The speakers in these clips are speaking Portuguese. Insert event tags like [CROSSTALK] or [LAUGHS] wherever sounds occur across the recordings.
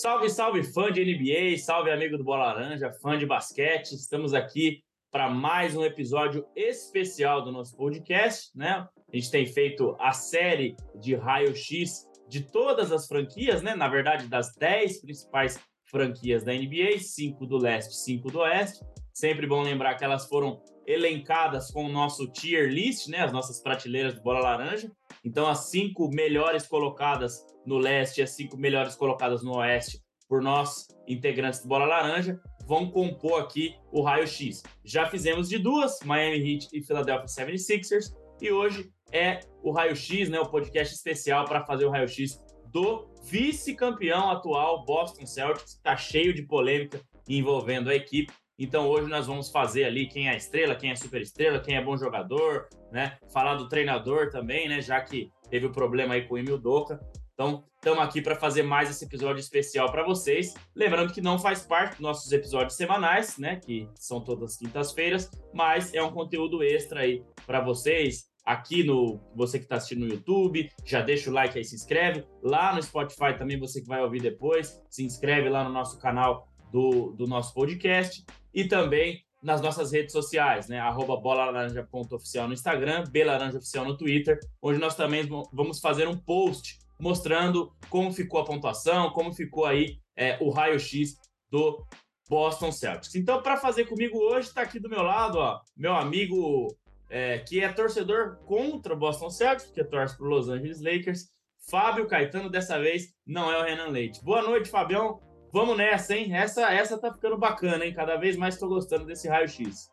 Salve, salve, fã de NBA, salve, amigo do Bola Laranja, fã de basquete. Estamos aqui para mais um episódio especial do nosso podcast, né? A gente tem feito a série de raio-x de todas as franquias, né? Na verdade, das 10 principais franquias da NBA, 5 do leste, 5 do oeste. Sempre bom lembrar que elas foram elencadas com o nosso tier list, né? As nossas prateleiras do Bola Laranja. Então, as cinco melhores colocadas no leste e as cinco melhores colocadas no oeste por nós, integrantes do Bola Laranja, vão compor aqui o raio-x. Já fizemos de duas, Miami Heat e Philadelphia 76ers, e hoje é o raio-x, né, o podcast especial para fazer o raio-x do vice-campeão atual Boston Celtics, está cheio de polêmica envolvendo a equipe. Então hoje nós vamos fazer ali quem é estrela, quem é super estrela, quem é bom jogador, né? Falar do treinador também, né? Já que teve o problema aí com o Emil Doca. Então, estamos aqui para fazer mais esse episódio especial para vocês. Lembrando que não faz parte dos nossos episódios semanais, né? Que são todas as quintas-feiras, mas é um conteúdo extra aí para vocês. Aqui no você que está assistindo no YouTube, já deixa o like aí, se inscreve. Lá no Spotify também, você que vai ouvir depois, se inscreve lá no nosso canal do, do nosso podcast e também nas nossas redes sociais, né? Arroba bolalaranja.oficial no Instagram, belaranjaoficial no Twitter, onde nós também vamos fazer um post mostrando como ficou a pontuação, como ficou aí é, o raio-x do Boston Celtics. Então, para fazer comigo hoje, está aqui do meu lado, ó, meu amigo é, que é torcedor contra o Boston Celtics, que torce para Los Angeles Lakers, Fábio Caetano, dessa vez não é o Renan Leite. Boa noite, Fabião. Vamos nessa, hein? Essa, essa tá ficando bacana, hein? Cada vez mais estou gostando desse raio-x.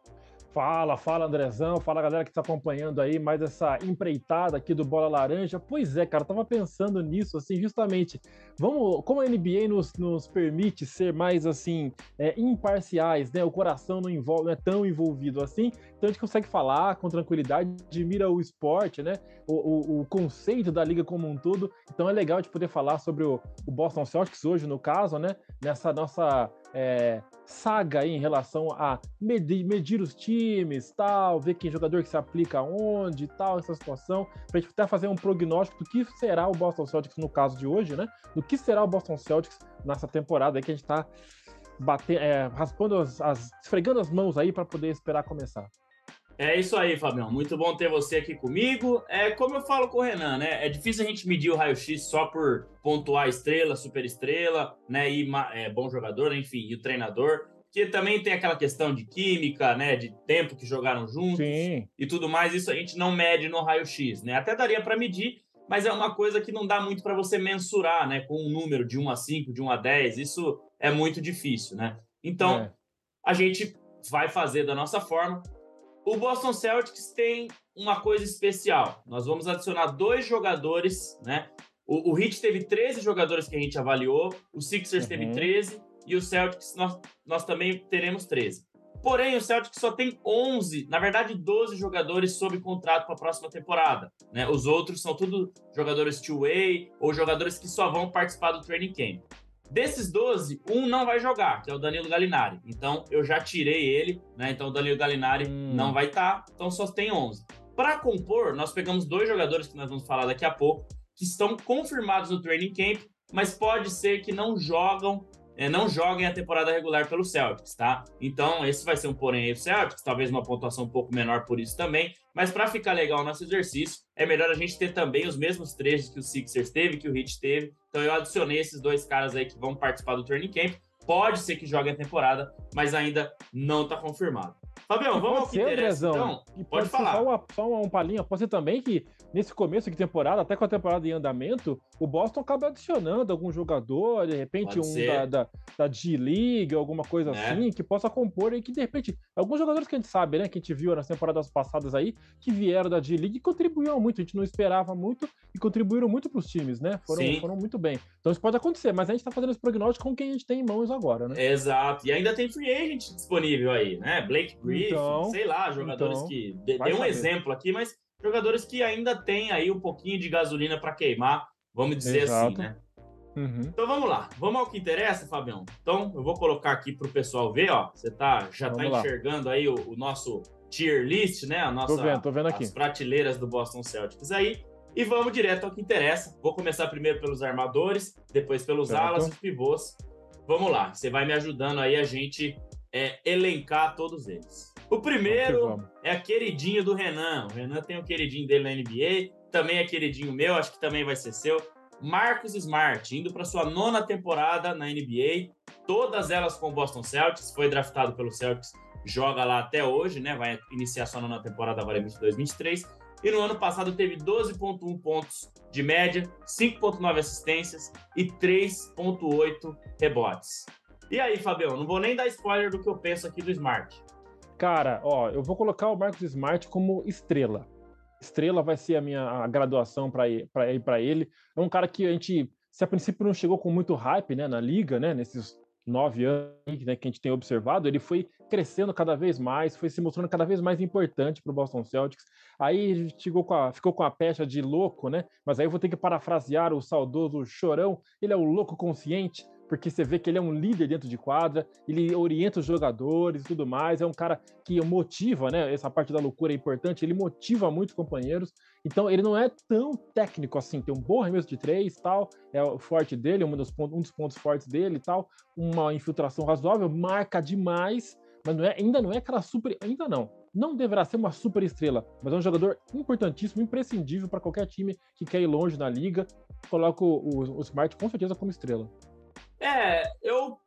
Fala, fala Andrezão, fala galera que está acompanhando aí mais essa empreitada aqui do Bola Laranja. Pois é, cara, tava pensando nisso, assim, justamente. Vamos, como a NBA nos, nos permite ser mais assim é, imparciais, né? O coração não, envolve, não é tão envolvido assim, então a gente consegue falar com tranquilidade, admira o esporte, né? O, o, o conceito da liga como um todo. Então é legal de poder falar sobre o, o Boston Celtics hoje, no caso, né? Nessa nossa é, saga em relação a medir, medir, os times, tal, ver quem jogador que se aplica onde, tal, essa situação, para a gente até fazer um prognóstico do que será o Boston Celtics no caso de hoje, né? Do que será o Boston Celtics nessa temporada aí que a gente está batendo, é, raspando as, as, esfregando as mãos aí para poder esperar começar. É isso aí, Fabião. Muito bom ter você aqui comigo. É como eu falo com o Renan, né? É difícil a gente medir o raio-x só por pontuar estrela, super estrela, né? E é, bom jogador, enfim, e o treinador. Que também tem aquela questão de química, né? De tempo que jogaram juntos Sim. e tudo mais. Isso a gente não mede no raio-x, né? Até daria para medir, mas é uma coisa que não dá muito para você mensurar, né? Com um número de 1 a 5, de 1 a 10. Isso é muito difícil, né? Então, é. a gente vai fazer da nossa forma. O Boston Celtics tem uma coisa especial. Nós vamos adicionar dois jogadores, né? O, o Heat teve 13 jogadores que a gente avaliou, o Sixers uhum. teve 13 e o Celtics nós, nós também teremos 13. Porém, o Celtics só tem 11, na verdade 12 jogadores sob contrato para a próxima temporada. Né? Os outros são tudo jogadores two-way ou jogadores que só vão participar do training camp. Desses 12, um não vai jogar, que é o Danilo Galinari. Então eu já tirei ele, né? Então o Danilo Galinari hum. não vai estar, tá, então só tem 11. Para compor, nós pegamos dois jogadores que nós vamos falar daqui a pouco, que estão confirmados no training camp, mas pode ser que não jogam é, não joguem a temporada regular pelo Celtics, tá? Então, esse vai ser um porém aí do Celtics, talvez uma pontuação um pouco menor por isso também, mas para ficar legal o nosso exercício, é melhor a gente ter também os mesmos trechos que o Sixers teve, que o Heat teve. Então, eu adicionei esses dois caras aí que vão participar do training camp. Pode ser que jogue a temporada, mas ainda não está confirmado. Fabião, vamos ao que interessa, então? E pode, pode falar. Só, uma, só uma, um palinha, pode ser também que nesse começo de temporada, até com a temporada em andamento, o Boston acaba adicionando algum jogador, de repente pode um da, da, da G-League, alguma coisa é. assim, que possa compor e que de repente, alguns jogadores que a gente sabe, né, que a gente viu nas temporadas passadas aí, que vieram da G-League e contribuíram muito, a gente não esperava muito e contribuíram muito para os times, né, foram, foram muito bem. Então isso pode acontecer, mas a gente está fazendo esse prognóstico com quem a gente tem em mãos agora, né? Exato, e ainda tem free agent disponível aí, né, Blake Griffin, então, sei lá, jogadores então, que... Dê um exemplo aqui, mas jogadores que ainda têm aí um pouquinho de gasolina para queimar, vamos dizer assim, Exato. assim, né? Uhum. Então vamos lá, vamos ao que interessa, Fabião. Então eu vou colocar aqui para o pessoal ver, ó. Você tá, já está enxergando aí o, o, nosso tier list, né? A nossa, tô vendo, tô vendo aqui. As prateleiras do Boston Celtics aí. E vamos direto ao que interessa. Vou começar primeiro pelos armadores, depois pelos certo. alas e pivôs. Vamos lá, você vai me ajudando aí a gente é, elencar todos eles. O primeiro é a queridinho do Renan. O Renan tem o queridinho dele na NBA, também é queridinho meu, acho que também vai ser seu. Marcos Smart, indo para sua nona temporada na NBA, todas elas com o Boston Celtics, foi draftado pelo Celtics, joga lá até hoje, né? Vai iniciar sua nona temporada agora em 2023. E no ano passado teve 12,1 pontos de média, 5,9 assistências e 3,8 rebotes. E aí, Fabião, não vou nem dar spoiler do que eu penso aqui do Smart. Cara, ó, eu vou colocar o Marcos Smart como estrela. Estrela vai ser a minha graduação para ir para ele. É um cara que a gente, se a princípio não chegou com muito hype, né, na liga, né, nesses nove anos né, que a gente tem observado, ele foi crescendo cada vez mais, foi se mostrando cada vez mais importante para o Boston Celtics. Aí chegou com a, ficou com a pecha de louco, né? Mas aí eu vou ter que parafrasear o saudoso Chorão. Ele é o louco consciente porque você vê que ele é um líder dentro de quadra, ele orienta os jogadores e tudo mais, é um cara que motiva, né? Essa parte da loucura é importante, ele motiva muitos companheiros. Então ele não é tão técnico assim, tem um bom arremesso de três tal, é o forte dele, um dos, pontos, um dos pontos fortes dele e tal, uma infiltração razoável, marca demais, mas não é, ainda não é aquela super. Ainda não. Não deverá ser uma super estrela, mas é um jogador importantíssimo, imprescindível para qualquer time que quer ir longe na liga. Coloco o, o Smart com certeza como estrela. É, eu,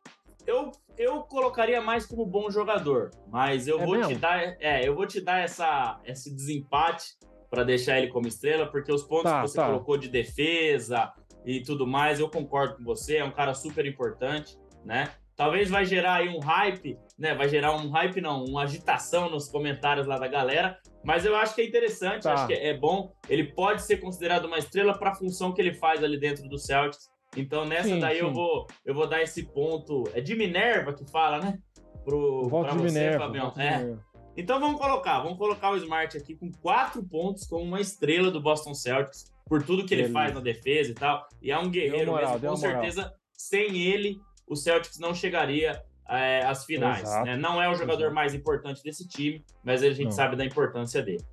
eu, eu colocaria mais como bom jogador, mas eu é vou mesmo? te dar, é, eu vou te dar essa, esse desempate para deixar ele como estrela, porque os pontos tá, que você tá. colocou de defesa e tudo mais, eu concordo com você, é um cara super importante, né? Talvez vai gerar aí um hype, né? Vai gerar um hype, não, uma agitação nos comentários lá da galera, mas eu acho que é interessante, tá. acho que é bom. Ele pode ser considerado uma estrela para a função que ele faz ali dentro do Celtics. Então nessa sim, daí sim. eu vou eu vou dar esse ponto. É de Minerva que fala, né? Pro para você, Minerva, Fabião. É. Então vamos colocar, vamos colocar o Smart aqui com quatro pontos como uma estrela do Boston Celtics por tudo que ele faz na defesa e tal. E é um guerreiro moral, mesmo, com certeza. Sem ele, o Celtics não chegaria é, às finais. Né? Não é o jogador Exato. mais importante desse time, mas a gente não. sabe da importância dele.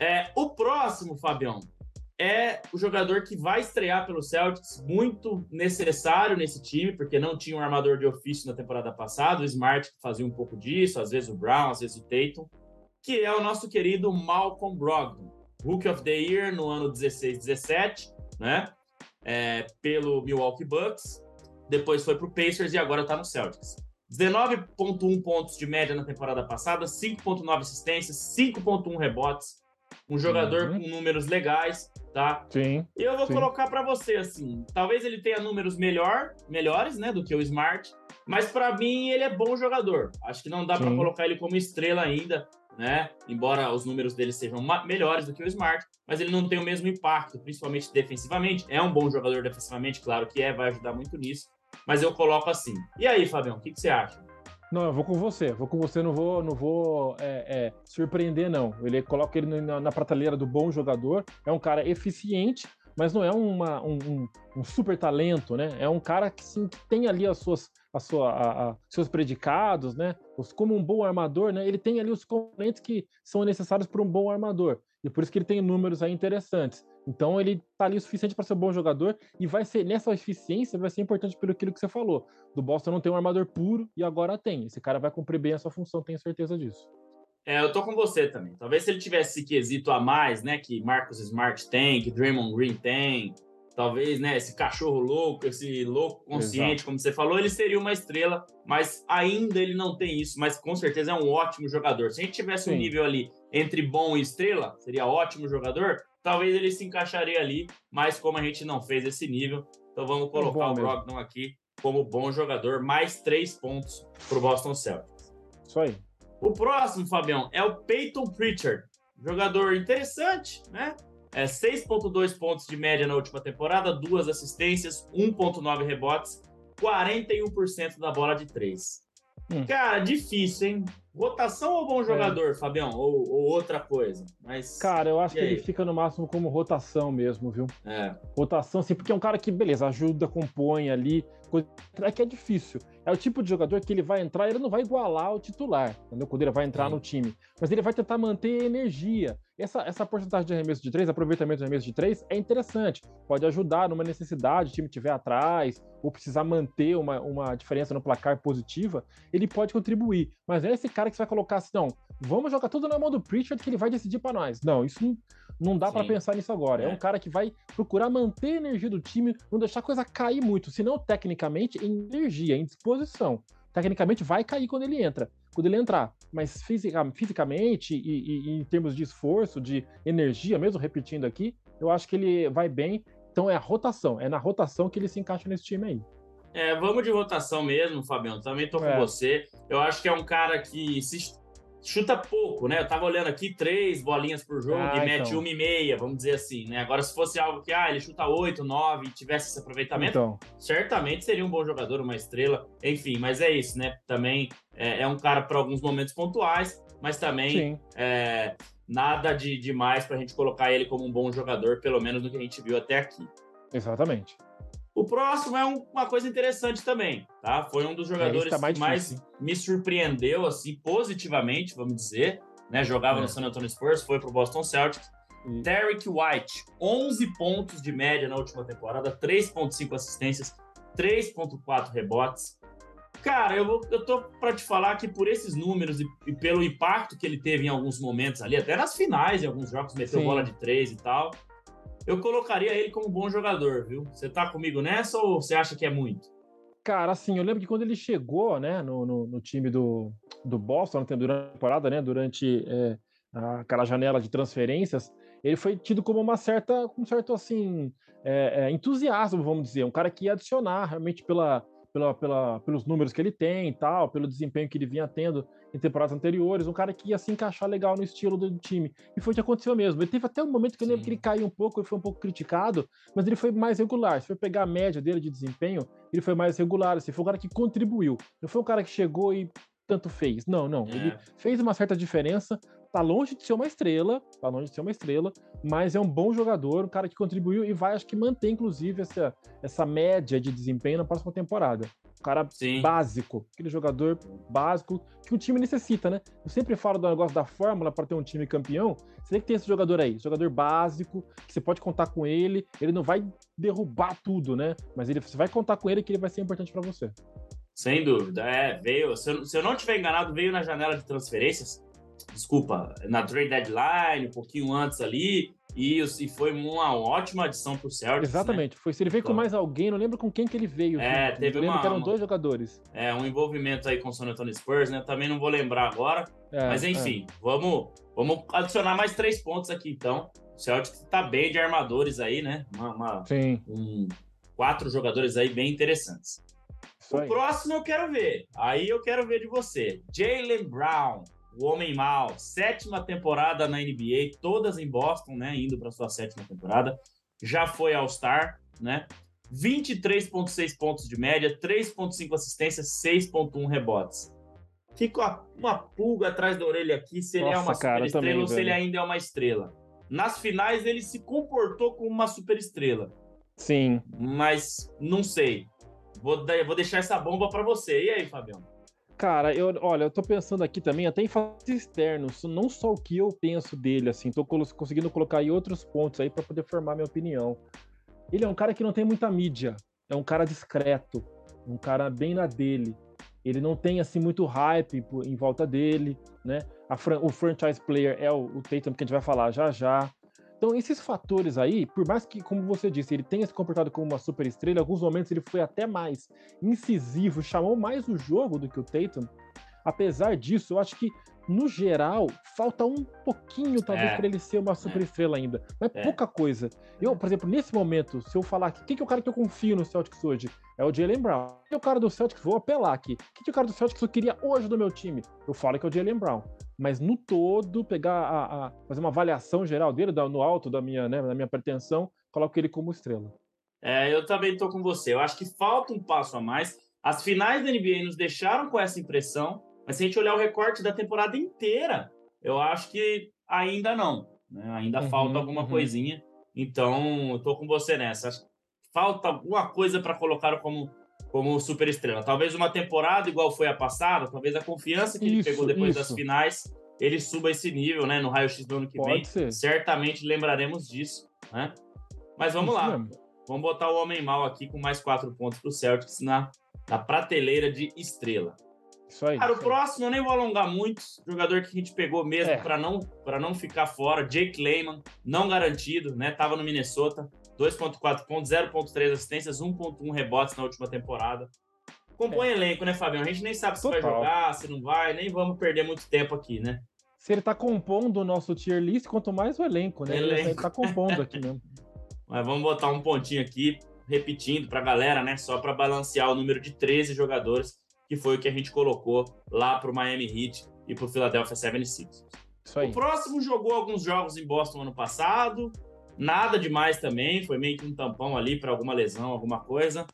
É, o próximo, Fabião, é o jogador que vai estrear pelo Celtics, muito necessário nesse time, porque não tinha um armador de ofício na temporada passada, o Smart fazia um pouco disso, às vezes o Brown, às vezes o Tatum, que é o nosso querido Malcolm Brogdon, Rookie of the Year no ano 16-17, né? É, pelo Milwaukee Bucks, depois foi para o Pacers e agora está no Celtics. 19,1 pontos de média na temporada passada, 5,9 assistências, 5,1 rebotes, um jogador uhum. com números legais, tá? Sim. E eu vou sim. colocar para você assim, talvez ele tenha números melhor, melhores, né, do que o Smart, mas para mim ele é bom jogador. Acho que não dá para colocar ele como estrela ainda, né? Embora os números dele sejam melhores do que o Smart, mas ele não tem o mesmo impacto, principalmente defensivamente. É um bom jogador defensivamente, claro que é, vai ajudar muito nisso, mas eu coloco assim. E aí, Fabião, o que, que você acha? Não, eu vou com você. Vou com você, não vou, não vou é, é, surpreender, não. Ele coloca ele na, na, prateleira do bom jogador. É um cara eficiente, mas não é uma, um, um, um, super talento, né? É um cara que, sim, tem ali as suas, a sua, a, a, seus predicados, né? Como um bom armador, né? Ele tem ali os componentes que são necessários para um bom armador. E por isso que ele tem números aí interessantes. Então ele tá ali o suficiente para ser um bom jogador e vai ser nessa eficiência vai ser importante pelo aquilo que você falou. Do Boston não tem um armador puro e agora tem. Esse cara vai cumprir bem a sua função, tenho certeza disso. É, eu tô com você também. Talvez se ele tivesse esse quesito a mais, né, que Marcus Smart tem, que Draymond Green tem, talvez, né, esse cachorro louco, esse louco consciente, Exato. como você falou, ele seria uma estrela, mas ainda ele não tem isso, mas com certeza é um ótimo jogador. Se a gente tivesse Sim. um nível ali entre bom e estrela, seria ótimo jogador, talvez ele se encaixaria ali, mas como a gente não fez esse nível, então vamos colocar é o Brogdon aqui como bom jogador, mais três pontos para o Boston Celtics. Isso aí. O próximo, Fabião, é o Peyton Pritchard, jogador interessante, né? É 6,2 pontos de média na última temporada, duas assistências, 1,9 rebotes, 41% da bola de três. Hum. Cara, difícil, hein? Rotação ou bom é. jogador, é. Fabião? Ou, ou, outra coisa? Mas, cara, eu acho que ele fica no máximo como rotação mesmo, viu? É. Rotação, sim, porque é um cara que, beleza, ajuda, compõe ali. É que é difícil. É o tipo de jogador que ele vai entrar, ele não vai igualar o titular, entendeu? Quando ele vai entrar sim. no time. Mas ele vai tentar manter energia. Essa, essa porcentagem de arremesso de três, aproveitamento de arremesso de três, é interessante. Pode ajudar numa necessidade, o time estiver atrás, ou precisar manter uma, uma diferença no placar positiva, ele pode contribuir. Mas é esse cara que você vai colocar assim, não, vamos jogar tudo na mão do Pritchard que ele vai decidir para nós. Não, isso não, não dá para pensar nisso agora. É. é. um cara que vai procurar manter a energia do time, não deixar a coisa cair muito, senão tecnicamente em energia, em disposição. Tecnicamente vai cair quando ele entra quando ele entrar. Mas fisicamente e, e, em termos de esforço, de energia, mesmo repetindo aqui, eu acho que ele vai bem. Então é a rotação, é na rotação que ele se encaixa nesse time aí. É, vamos de rotação mesmo, Fabião. Também tô com é. você. Eu acho que é um cara que se chuta pouco, né? Eu tava olhando aqui, três bolinhas por jogo ah, e mete então. uma e meia, vamos dizer assim, né? Agora, se fosse algo que, ah, ele chuta oito, nove e tivesse esse aproveitamento, então. certamente seria um bom jogador, uma estrela, enfim, mas é isso, né? Também é, é um cara para alguns momentos pontuais, mas também é, nada de demais para a gente colocar ele como um bom jogador, pelo menos no que a gente viu até aqui. Exatamente. O próximo é um, uma coisa interessante também, tá? Foi um dos jogadores tá mais que mais me surpreendeu, assim, positivamente, vamos dizer, né? Jogava é. no San Antonio Spurs, foi pro Boston Celtics. E... Derek White, 11 pontos de média na última temporada, 3.5 assistências, 3.4 rebotes. Cara, eu, vou, eu tô para te falar que por esses números e, e, pelo impacto que ele teve em alguns momentos ali, até nas finais, em alguns jogos, meteu Sim. bola de três e tal, eu colocaria ele como bom jogador, viu? Você tá comigo nessa ou você acha que é muito? Cara, assim, eu lembro que quando ele chegou, né, no, no, no time do, do Boston, durante a temporada, né, durante é, aquela janela de transferências, ele foi tido como uma certa, um certo, assim, é, é, entusiasmo, vamos dizer, um cara que ia adicionar realmente pela, pela, pela, pelos números que ele tem e tal, pelo desempenho que ele vinha tendo em temporadas anteriores, um cara que ia se encaixar legal no estilo do time. E foi o que aconteceu mesmo. Ele teve até um momento que eu lembro que ele caiu um pouco e foi um pouco criticado, mas ele foi mais regular. Se for pegar a média dele de desempenho, ele foi mais regular. Assim, foi um cara que contribuiu. Não foi um cara que chegou e tanto fez. Não, não. É. Ele fez uma certa diferença, tá longe de ser uma estrela, tá longe de ser uma estrela, mas é um bom jogador, um cara que contribuiu e vai, acho que manter, inclusive, essa, essa média de desempenho na próxima temporada. Um cara Sim. básico, aquele jogador básico que o time necessita, né? Eu sempre falo do negócio da fórmula para ter um time campeão. Você tem que ter esse jogador aí, jogador básico, que você pode contar com ele, ele não vai derrubar tudo, né? Mas ele, você vai contar com ele que ele vai ser importante para você. Sem dúvida, é, veio. Se eu, se eu não tiver enganado, veio na janela de transferências desculpa, na trade deadline, um pouquinho antes ali, e, e foi uma ótima adição para o Celtics. Né? Exatamente, né? foi. Se ele veio então, com mais alguém, não lembro com quem que ele veio. É, viu? teve uma, que eram dois jogadores. É, um envolvimento aí com o San Antonio Spurs, né? Também não vou lembrar agora, é, mas enfim, é. vamos, vamos adicionar mais três pontos aqui então. O Celtics está bem de armadores aí, né? Uma, uma Sim. Um, quatro jogadores aí bem interessantes. Isso o aí. próximo eu quero ver. Aí eu quero ver de você. Jalen Brown o Homem Mal, sétima temporada na NBA, todas em Boston, né? Indo para sua sétima temporada. Já foi All-Star, né? 23,6 pontos de média, 3,5 assistências, 6,1 rebotes. Fica uma pulga atrás da orelha aqui se ele Nossa, é uma cara, superestrela também, ou se ele ainda é uma estrela. Nas finais, ele se comportou como uma superestrela. Sim. Mas não sei. Vou, vou deixar essa bomba para você. E aí, Fabião? Cara, eu, olha, eu tô pensando aqui também até em fatos externos, não só o que eu penso dele, assim, tô conseguindo colocar aí outros pontos aí para poder formar minha opinião. Ele é um cara que não tem muita mídia, é um cara discreto, um cara bem na dele. Ele não tem assim muito hype em volta dele, né? Fran o franchise player é o, o Tatum que a gente vai falar já já. Então, esses fatores aí, por mais que, como você disse, ele tenha se comportado como uma super estrela, em alguns momentos ele foi até mais incisivo, chamou mais o jogo do que o Tatum. Apesar disso, eu acho que, no geral, falta um pouquinho, talvez, é. para ele ser uma super estrela ainda. Mas é. pouca coisa. Eu, por exemplo, nesse momento, se eu falar que quem que é o cara que eu confio no Celtics hoje? É o Jalen Brown. Quem é o cara do Celtics? Vou apelar aqui. Quem que é o cara do Celtics que eu queria hoje no meu time? Eu falo que é o Jalen Brown mas no todo, pegar a, a, fazer uma avaliação geral dele, no alto da minha, né, da minha pretensão, coloco ele como estrela. É, eu também estou com você. Eu acho que falta um passo a mais. As finais da NBA nos deixaram com essa impressão, Mas se a gente olhar o recorte da temporada inteira, eu acho que ainda não. Né? Ainda uhum, falta alguma uhum. coisinha. Então, eu tô com você nessa. Falta alguma coisa para colocar como, como super estrela. Talvez uma temporada igual foi a passada, talvez a confiança que isso, ele pegou depois isso. das finais, ele suba esse nível, né? No raio-x do ano que Pode vem. Ser. Certamente lembraremos disso, né? Mas vamos isso lá. Mesmo. Vamos botar o homem mal aqui com mais quatro pontos para o Celtics na, na prateleira de estrela. Isso aí. Cara, o próximo eu nem vou alongar muito. Jogador que a gente pegou mesmo é. para não, não ficar fora. Jake Lehman, não garantido, né? Tava no Minnesota. 2.4 pontos, 0.3 assistências, 1.1 rebotes na última temporada. Compõe é. elenco, né, Fabião? A gente nem sabe se Total. vai jogar, se não vai, nem vamos perder muito tempo aqui, né? Se ele tá compondo o nosso tier list, quanto mais o elenco, né? Elenco. Ele tá compondo aqui mesmo. [LAUGHS] Mas vamos botar um pontinho aqui, repetindo pra galera, né? Só para balancear o número de 13 jogadores que foi o que a gente colocou lá para o Miami Heat e para o Philadelphia 76ers. O próximo jogou alguns jogos em Boston ano passado, nada demais também, foi meio que um tampão ali para alguma lesão, alguma coisa.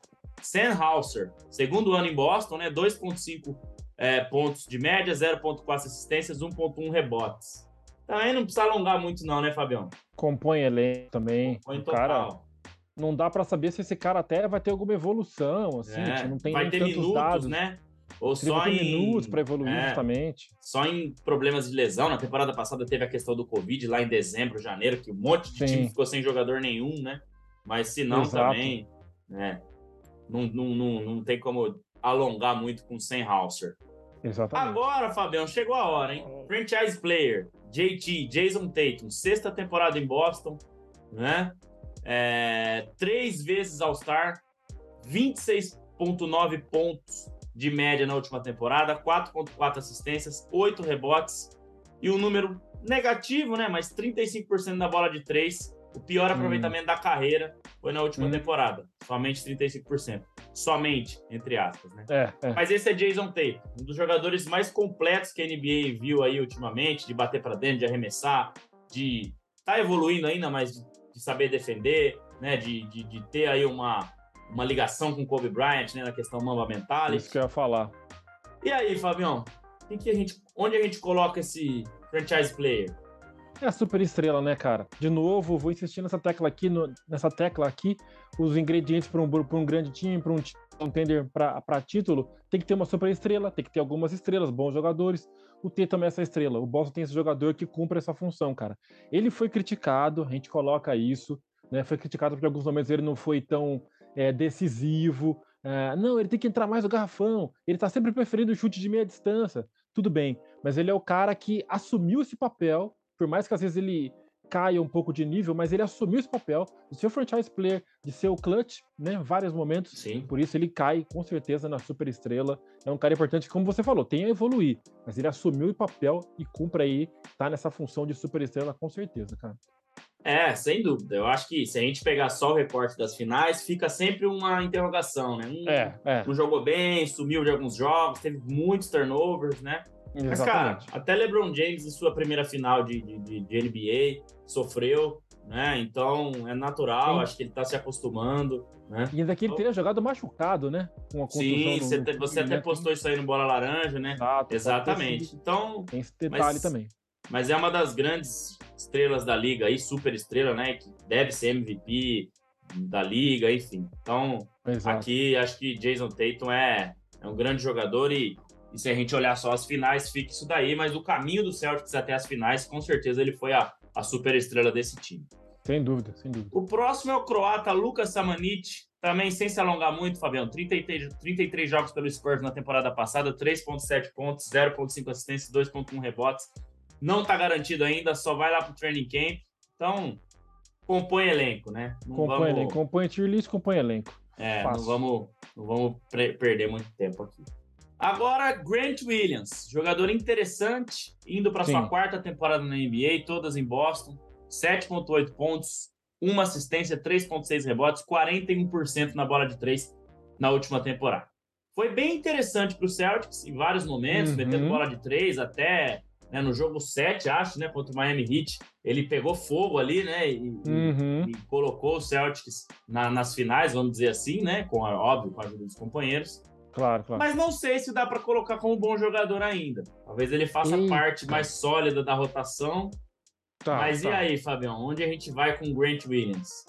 Sam Hauser, segundo ano em Boston, né? 2,5 é, pontos de média, 0,4 assistências, 1,1 rebotes. Também não precisa alongar muito, não, né, Fabião? Compõe elenco também. Compõe total. Cara, não dá para saber se esse cara até vai ter alguma evolução, assim, é, não tem vai ter minutos, dados. né? Ou só em minutos para evoluir é, justamente. Só em problemas de lesão. Na temporada passada teve a questão do Covid lá em dezembro, janeiro, que um monte de Sim. time ficou sem jogador nenhum, né? Mas se não Exato. também, né? Não, não, não, não tem como alongar muito com sem Hauser. Exatamente. Agora, Fabião, chegou a hora, hein? Franchise player, JT, Jason Tatum, sexta temporada em Boston, né? É, três vezes All-Star, 26,9 pontos de média na última temporada, 4,4 assistências, 8 rebotes e um número negativo, né? Mas 35% da bola de três. O pior hum. aproveitamento da carreira foi na última hum. temporada, somente 35%. Somente, entre aspas, né? É, é. Mas esse é Jason Tatum, um dos jogadores mais completos que a NBA viu aí ultimamente, de bater para dentro, de arremessar, de tá evoluindo ainda, mas de de saber defender, né? De, de, de, ter aí uma, uma ligação com Kobe Bryant, né? Na questão Mamba Mentality. Isso que eu ia falar. E aí, Fabião? Que que a gente, onde a gente coloca esse franchise player? É a super estrela, né, cara? De novo, vou insistir nessa tecla aqui, no, nessa tecla aqui, os ingredientes para um, um grande time, para um contender para título, tem que ter uma super estrela, tem que ter algumas estrelas, bons jogadores, o T também é essa estrela. O Boston tem esse jogador que cumpre essa função, cara. Ele foi criticado, a gente coloca isso, né? Foi criticado porque em alguns momentos ele não foi tão é, decisivo. É, não, ele tem que entrar mais no garrafão. Ele tá sempre preferindo o chute de meia distância. Tudo bem, mas ele é o cara que assumiu esse papel, por mais que às vezes ele caia um pouco de nível, mas ele assumiu esse papel de ser o franchise player, de ser o clutch, né, em vários momentos. Sim. Por isso ele cai com certeza na super estrela. É um cara importante, como você falou, tem a evoluir, mas ele assumiu o papel e cumpre aí, tá nessa função de super estrela com certeza, cara. É, sem dúvida. Eu acho que se a gente pegar só o recorte das finais, fica sempre uma interrogação, né? Um, é, é. Não jogou bem, sumiu de alguns jogos, teve muitos turnovers, né? Exatamente. Mas, cara, até LeBron James em sua primeira final de, de, de NBA sofreu, né? Então é natural, Sim. acho que ele tá se acostumando. Né? E ainda que ele teria jogado machucado, né? Com a Sim, no, você, você até né? postou isso aí no Bola Laranja, né? Exato, Exatamente. Então. Tem esse detalhe mas, também. Mas é uma das grandes estrelas da liga aí, super estrela, né? Que deve ser MVP da liga, enfim. Então, Exato. aqui acho que Jason Tatum é, é um grande jogador e e se a gente olhar só as finais, fica isso daí. Mas o caminho do Celtics até as finais, com certeza ele foi a, a super estrela desse time. Sem dúvida, sem dúvida. O próximo é o croata Lucas Samanic. Também sem se alongar muito, Fabião. 33, 33 jogos pelo Spurs na temporada passada, 3,7 pontos, 0,5 assistências, 2,1 rebotes. Não está garantido ainda, só vai lá para o training camp. Então, compõe elenco, né? Não compõe vamos... elenco, compõe tier list, compõe elenco. É, Fácil. não vamos, não vamos perder muito tempo aqui. Agora, Grant Williams, jogador interessante, indo para sua quarta temporada na NBA, todas em Boston, 7,8 pontos, uma assistência, 3,6 rebotes, 41% na bola de três na última temporada. Foi bem interessante para o Celtics em vários momentos, uhum. metendo bola de três até né, no jogo 7, acho, né, contra o Miami Heat. Ele pegou fogo ali, né, e, uhum. e, e colocou o Celtics na, nas finais, vamos dizer assim, né, com a, óbvio, com a ajuda dos companheiros. Claro, claro. Mas não sei se dá para colocar como bom jogador ainda. Talvez ele faça Eita. parte mais sólida da rotação. Tá, Mas tá. e aí, Fabião? Onde a gente vai com o Grant Williams?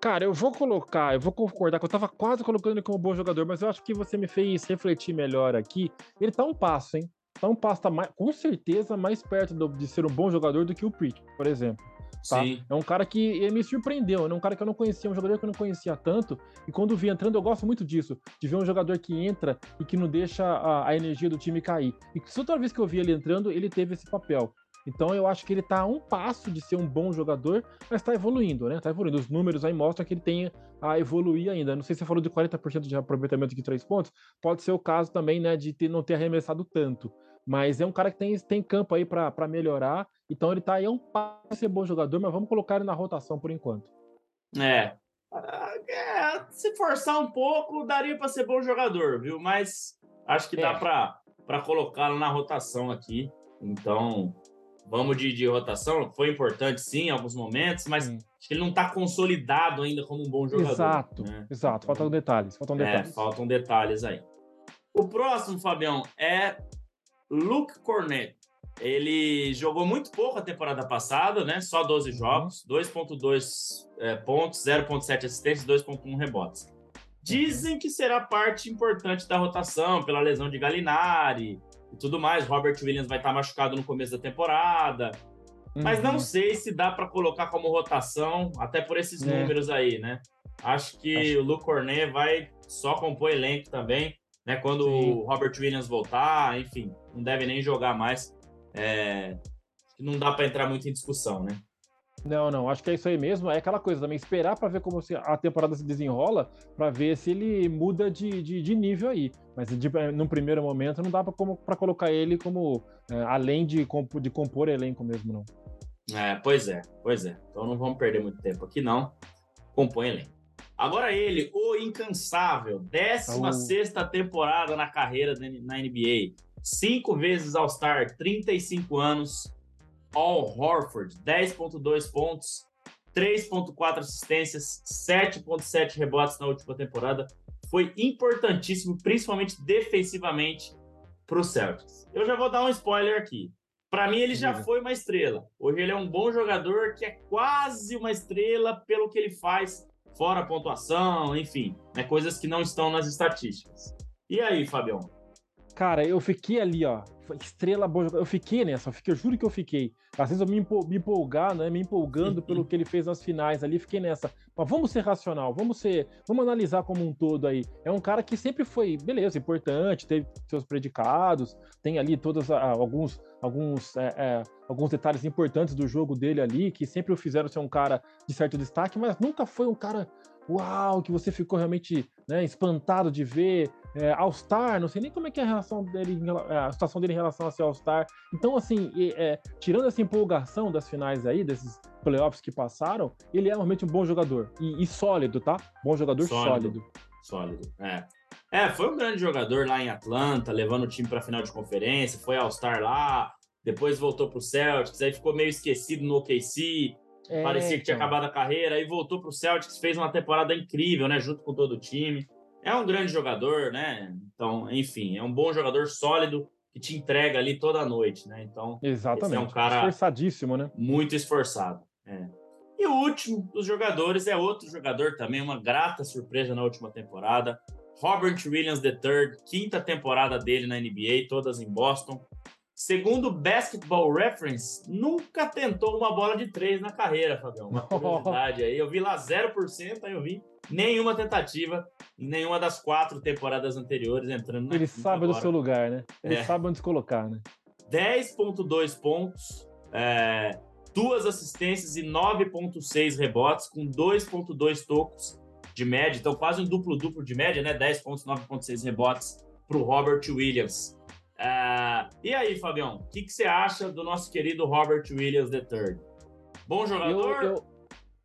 Cara, eu vou colocar, eu vou concordar que eu tava quase colocando ele como bom jogador, mas eu acho que você me fez refletir melhor aqui. Ele tá um passo, hein? Tá um passo, tá mais, com certeza mais perto do, de ser um bom jogador do que o Prick, por exemplo. Tá? Sim. É um cara que me surpreendeu, é um cara que eu não conhecia, um jogador que eu não conhecia tanto. E quando vi entrando, eu gosto muito disso, de ver um jogador que entra e que não deixa a, a energia do time cair. E toda vez que eu vi ele entrando, ele teve esse papel. Então eu acho que ele está a um passo de ser um bom jogador, mas está evoluindo, né? Tá evoluindo. Os números aí mostram que ele tem a evoluir ainda. Não sei se você falou de 40% de aproveitamento de três pontos, pode ser o caso também, né, de ter, não ter arremessado tanto. Mas é um cara que tem, tem campo aí para melhorar. Então ele está aí a um passo de ser bom jogador, mas vamos colocar ele na rotação por enquanto. É. é se forçar um pouco, daria para ser bom jogador, viu? Mas acho que é. dá para colocá-lo na rotação aqui. Então, vamos de, de rotação. Foi importante, sim, em alguns momentos, mas sim. acho que ele não está consolidado ainda como um bom jogador. Exato, né? exato. Faltam detalhes. Faltam é, detalhes. É, faltam detalhes aí. O próximo, Fabião, é Luke Cornet. Ele jogou muito pouco a temporada passada, né? Só 12 uhum. jogos, 2.2 é, pontos, 0.7 assistências, 2.1 rebotes. Dizem que será parte importante da rotação pela lesão de Galinari, e tudo mais. Robert Williams vai estar machucado no começo da temporada. Uhum. Mas não uhum. sei se dá para colocar como rotação, até por esses é. números aí, né? Acho que Acho... o Luke Cornet vai só compor elenco também, né? Quando Sim. o Robert Williams voltar, enfim, não deve nem jogar mais. É... Não dá para entrar muito em discussão, né? Não, não, acho que é isso aí mesmo. É aquela coisa também, esperar para ver como a temporada se desenrola, para ver se ele muda de, de, de nível aí. Mas de, num primeiro momento não dá para colocar ele como é, além de, de compor elenco mesmo, não. É, pois é, pois é. Então não vamos perder muito tempo aqui, não. Compõe elenco. Agora ele, o incansável, 16 oh. temporada na carreira na NBA. Cinco vezes All-Star, 35 anos, Al Horford, 10,2 pontos, 3,4 assistências, 7,7 rebotes na última temporada. Foi importantíssimo, principalmente defensivamente, para o Celtics. Eu já vou dar um spoiler aqui. Para mim, ele já foi uma estrela. Hoje, ele é um bom jogador que é quase uma estrela pelo que ele faz, fora a pontuação, enfim, né, coisas que não estão nas estatísticas. E aí, Fabião? Cara, eu fiquei ali, ó, estrela boa. Eu fiquei nessa, eu, fiquei, eu juro que eu fiquei. Às vezes eu me, empol, me empolgar, né? Me empolgando pelo que ele fez nas finais ali, fiquei nessa. Mas vamos ser racional, vamos ser. Vamos analisar como um todo aí. É um cara que sempre foi, beleza, importante, teve seus predicados, tem ali todos ah, alguns, alguns, é, é, alguns detalhes importantes do jogo dele ali, que sempre o fizeram ser um cara de certo destaque, mas nunca foi um cara uau, que você ficou realmente né, espantado de ver é, All-Star, não sei nem como é que é a relação dele, é, a situação dele em relação a ser All-Star. Então, assim, é, tirando essa empolgação das finais aí, desses playoffs que passaram, ele é realmente um bom jogador. E, e sólido, tá? Bom jogador sólido. Sólido, sólido. é. É, foi um grande jogador lá em Atlanta, levando o time para a final de conferência, foi All-Star lá, depois voltou para o Celtics, aí ficou meio esquecido no OKC, é, parecia que tinha então. acabado a carreira, aí voltou para o Celtics, fez uma temporada incrível, né, junto com todo o time é um grande jogador, né? Então, enfim, é um bom jogador sólido que te entrega ali toda a noite, né? Então, exatamente. é um cara esforçadíssimo, né? Muito esforçado. É. E o último dos jogadores é outro jogador também, uma grata surpresa na última temporada. Robert Williams III, quinta temporada dele na NBA, todas em Boston. Segundo Basketball Reference, nunca tentou uma bola de três na carreira, Fabião. Uma curiosidade aí. Eu vi lá 0%, aí eu vi nenhuma tentativa em nenhuma das quatro temporadas anteriores entrando na Ele sabe agora. do seu lugar, né? Ele é. sabe onde se colocar, né? 10.2 pontos, é, duas assistências e 9.6 rebotes, com 2.2 tocos de média. Então, quase um duplo-duplo de média, né? 10 pontos, 9.6 rebotes para o Robert Williams. É, e aí, Fabião, o que, que, você acha do nosso querido Robert Williams III? Bom jogador eu, eu...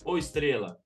ou estrela?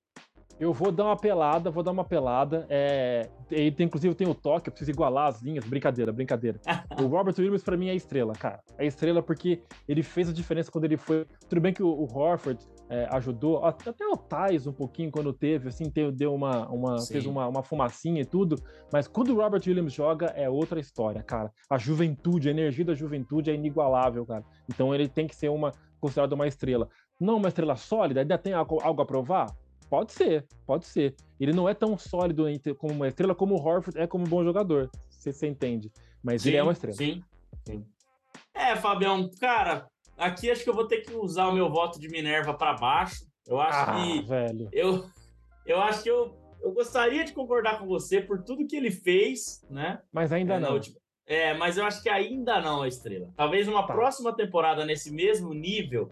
Eu vou dar uma pelada, vou dar uma pelada. É, e tem, inclusive tem o toque, eu preciso igualar as linhas. Brincadeira, brincadeira. [LAUGHS] o Robert Williams, para mim, é estrela, cara. É estrela porque ele fez a diferença quando ele foi. Tudo bem que o, o Horford é, ajudou, até o Thais um pouquinho quando teve, assim, deu uma, uma fez uma, uma fumacinha e tudo. Mas quando o Robert Williams joga, é outra história, cara. A juventude, a energia da juventude é inigualável, cara. Então ele tem que ser uma considerado uma estrela. Não uma estrela sólida, ainda tem algo, algo a provar? Pode ser, pode ser. Ele não é tão sólido como uma estrela como o Horford é como um bom jogador, se você entende. Mas sim, ele é uma estrela. Sim, sim. É, Fabião, cara, aqui acho que eu vou ter que usar o meu voto de Minerva para baixo. Eu acho ah, que. Velho. Eu, eu acho que eu, eu gostaria de concordar com você por tudo que ele fez, né? Mas ainda é, não. Última... É, mas eu acho que ainda não a estrela. Talvez uma tá. próxima temporada nesse mesmo nível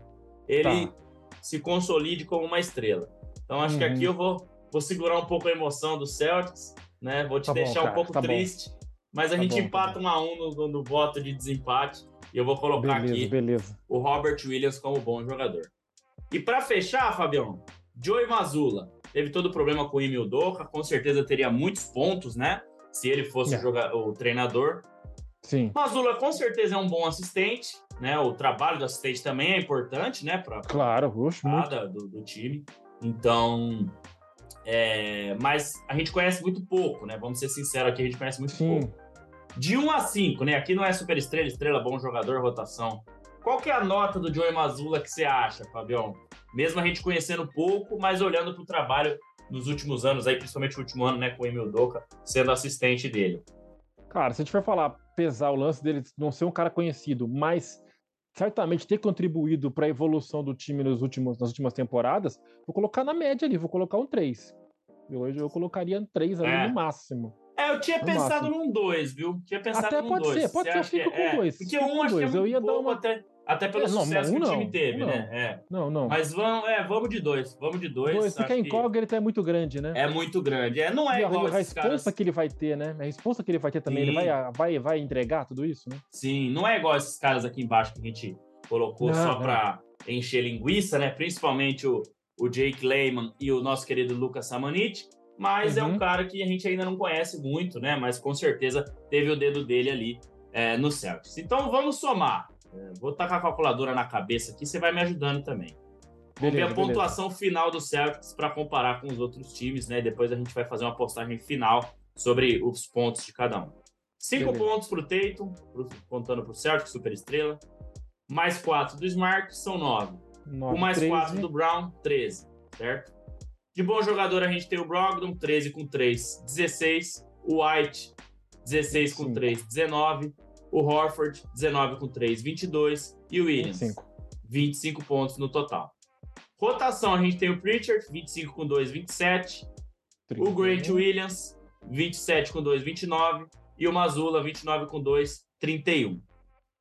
ele tá. se consolide como uma estrela. Então acho uhum. que aqui uhum. eu vou, vou segurar um pouco a emoção do Celtics, né? Vou te tá deixar bom, um pouco tá triste, bom. mas a tá gente bom, empata um a um no, no, voto de desempate e eu vou colocar beleza, aqui beleza. o Robert Williams como bom jogador. E para fechar, Fabião, Joey Mazula teve todo o problema com o Emil Doca, com certeza teria muitos pontos, né? Se ele fosse yeah. o, o treinador. Sim. Mazula com certeza é um bom assistente, né? O trabalho do assistente também é importante, né? Para claro, a do, do time. Então, é, mas a gente conhece muito pouco, né? Vamos ser sinceros aqui, a gente conhece muito Sim. pouco. De 1 a 5, né? Aqui não é super estrela, estrela, bom jogador, rotação. Qual que é a nota do Joey Mazula que você acha, Fabião? Mesmo a gente conhecendo pouco, mas olhando para o trabalho nos últimos anos, aí, principalmente o último ano, né, com o Emil Doca sendo assistente dele. Cara, se a gente for falar, pesar o lance dele não ser um cara conhecido, mas certamente ter contribuído para a evolução do time nos últimos, nas últimas temporadas, vou colocar na média ali, vou colocar um 3. Hoje eu colocaria um 3 ali é. no máximo. É, eu tinha pensado máximo. num 2, viu? Tinha pensado até num pode dois. ser, pode ser, fica com 2. É. Porque um acho que é eu ia dar uma... até, até pelo é, não, sucesso um que o time teve, não. né? É. Não, não. Mas vamos, é, vamos de dois, vamos de dois. Dois, porque a incógnita é muito grande, né? É muito grande, é, não é e igual a, a resposta caras... que ele vai ter, né? A resposta que ele vai ter também, Sim. ele vai, vai, vai entregar tudo isso, né? Sim, não é igual esses caras aqui embaixo que a gente colocou não, só para encher linguiça, né? Principalmente o, o Jake Lehman e o nosso querido Lucas Samanit, mas uhum. é um uhum. cara que a gente ainda não conhece muito, né? Mas com certeza teve o dedo dele ali é, no Celtics. Então vamos somar. É, vou tacar a calculadora na cabeça aqui, você vai me ajudando também. Vamos ver a pontuação beleza. final do Celtics para comparar com os outros times, né? Depois a gente vai fazer uma postagem final sobre os pontos de cada um. Cinco beleza. pontos para o Tatum, contando para o Celtics, super estrela mais 4 do Smart são 9. o mais 13. 4 do Brown, 13, certo? De bom jogador, a gente tem o Brogdon, 13 com 3, 16. O White, 16 com 3, 19. O Horford, 19 com 3, 22. E o Williams, 25, 25 pontos no total. Rotação, a gente tem o Pritchard, 25 com 2, 27. 30. O Grant Williams, 27 com 2, 29. E o Mazula, 29 com 2, 31.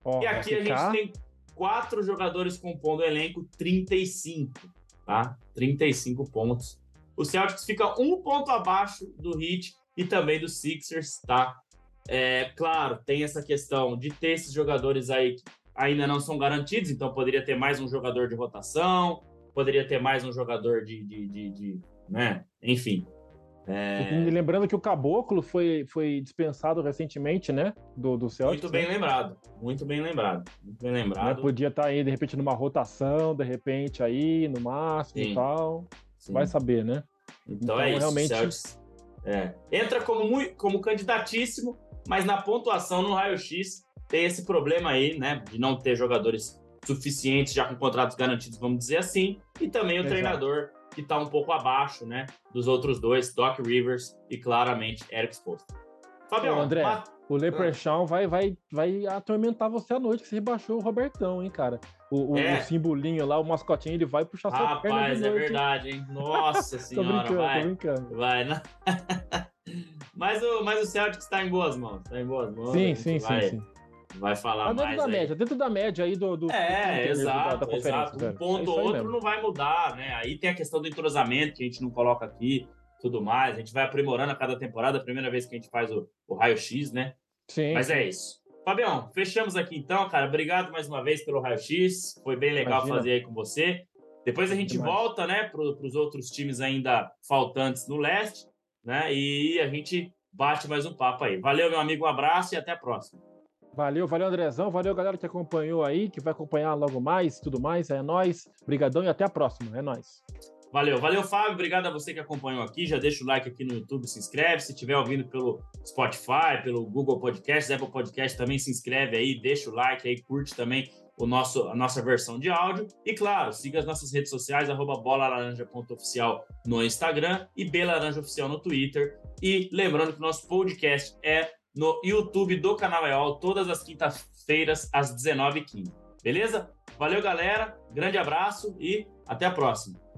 Oh, e aqui a gente tem quatro jogadores compondo o elenco, 35, tá? 35 pontos. O Celtics fica um ponto abaixo do Heat e também do Sixers, tá? É, claro, tem essa questão de ter esses jogadores aí que ainda não são garantidos, então poderia ter mais um jogador de rotação, poderia ter mais um jogador de, de, de, de né? Enfim, é... Lembrando que o Caboclo foi, foi dispensado recentemente, né? Do, do Celtics. Muito bem né? lembrado. Muito bem lembrado. Muito bem lembrado. Né? Podia estar tá aí, de repente, numa rotação, de repente, aí, no máximo Sim. e tal. Sim. Vai saber, né? Então, então é isso. Realmente... Celtics, é. Entra como, muito, como candidatíssimo, mas na pontuação, no raio-x, tem esse problema aí, né? De não ter jogadores suficientes já com contratos garantidos, vamos dizer assim. E também o Exato. treinador que está um pouco abaixo, né, dos outros dois, Doc Rivers e claramente Eric Spoelstra. Fabião, Ô, André, o Leprechaun vai, vai, vai atormentar você à noite, que você rebaixou o Robertão, hein, cara. O, é. o, simbolinho lá, o mascotinho, ele vai puxar Rapaz, sua perna Rapaz, é verdade, hein? Nossa [LAUGHS] senhora, tô brincando, vai. Tô brincando. Vai, né? [LAUGHS] mas, o, mas o Celtics está em boas mãos, está em boas mãos. Sim, sim, vai, sim, sim vai falar Mas dentro mais da aí. média, dentro da média aí do, do é, do exato, da, da exato. Um ponto ou é outro não vai mudar, né? Aí tem a questão do entrosamento que a gente não coloca aqui, tudo mais. A gente vai aprimorando a cada temporada, a primeira vez que a gente faz o, o raio-x, né? Sim. Mas é isso. Fabião, fechamos aqui então, cara. Obrigado mais uma vez pelo raio-x. Foi bem legal Imagina. fazer aí com você. Depois a gente Demais. volta, né, para os outros times ainda faltantes no leste, né? E a gente bate mais um papo aí. Valeu, meu amigo, um abraço e até a próxima. Valeu, valeu, Andrezão. Valeu, galera que acompanhou aí, que vai acompanhar logo mais tudo mais. É nós. Brigadão e até a próxima. É nós. Valeu, valeu, Fábio. Obrigado a você que acompanhou aqui. Já deixa o like aqui no YouTube, se inscreve. Se estiver ouvindo pelo Spotify, pelo Google Podcast, Apple Podcast, também se inscreve aí, deixa o like aí, curte também o nosso, a nossa versão de áudio. E claro, siga as nossas redes sociais, arroba bolalaranja.oficial no Instagram e belaranjaoficial no Twitter. E lembrando que o nosso podcast é no YouTube do canal EOL, todas as quintas-feiras, às 19h15. Beleza? Valeu, galera. Grande abraço e até a próxima.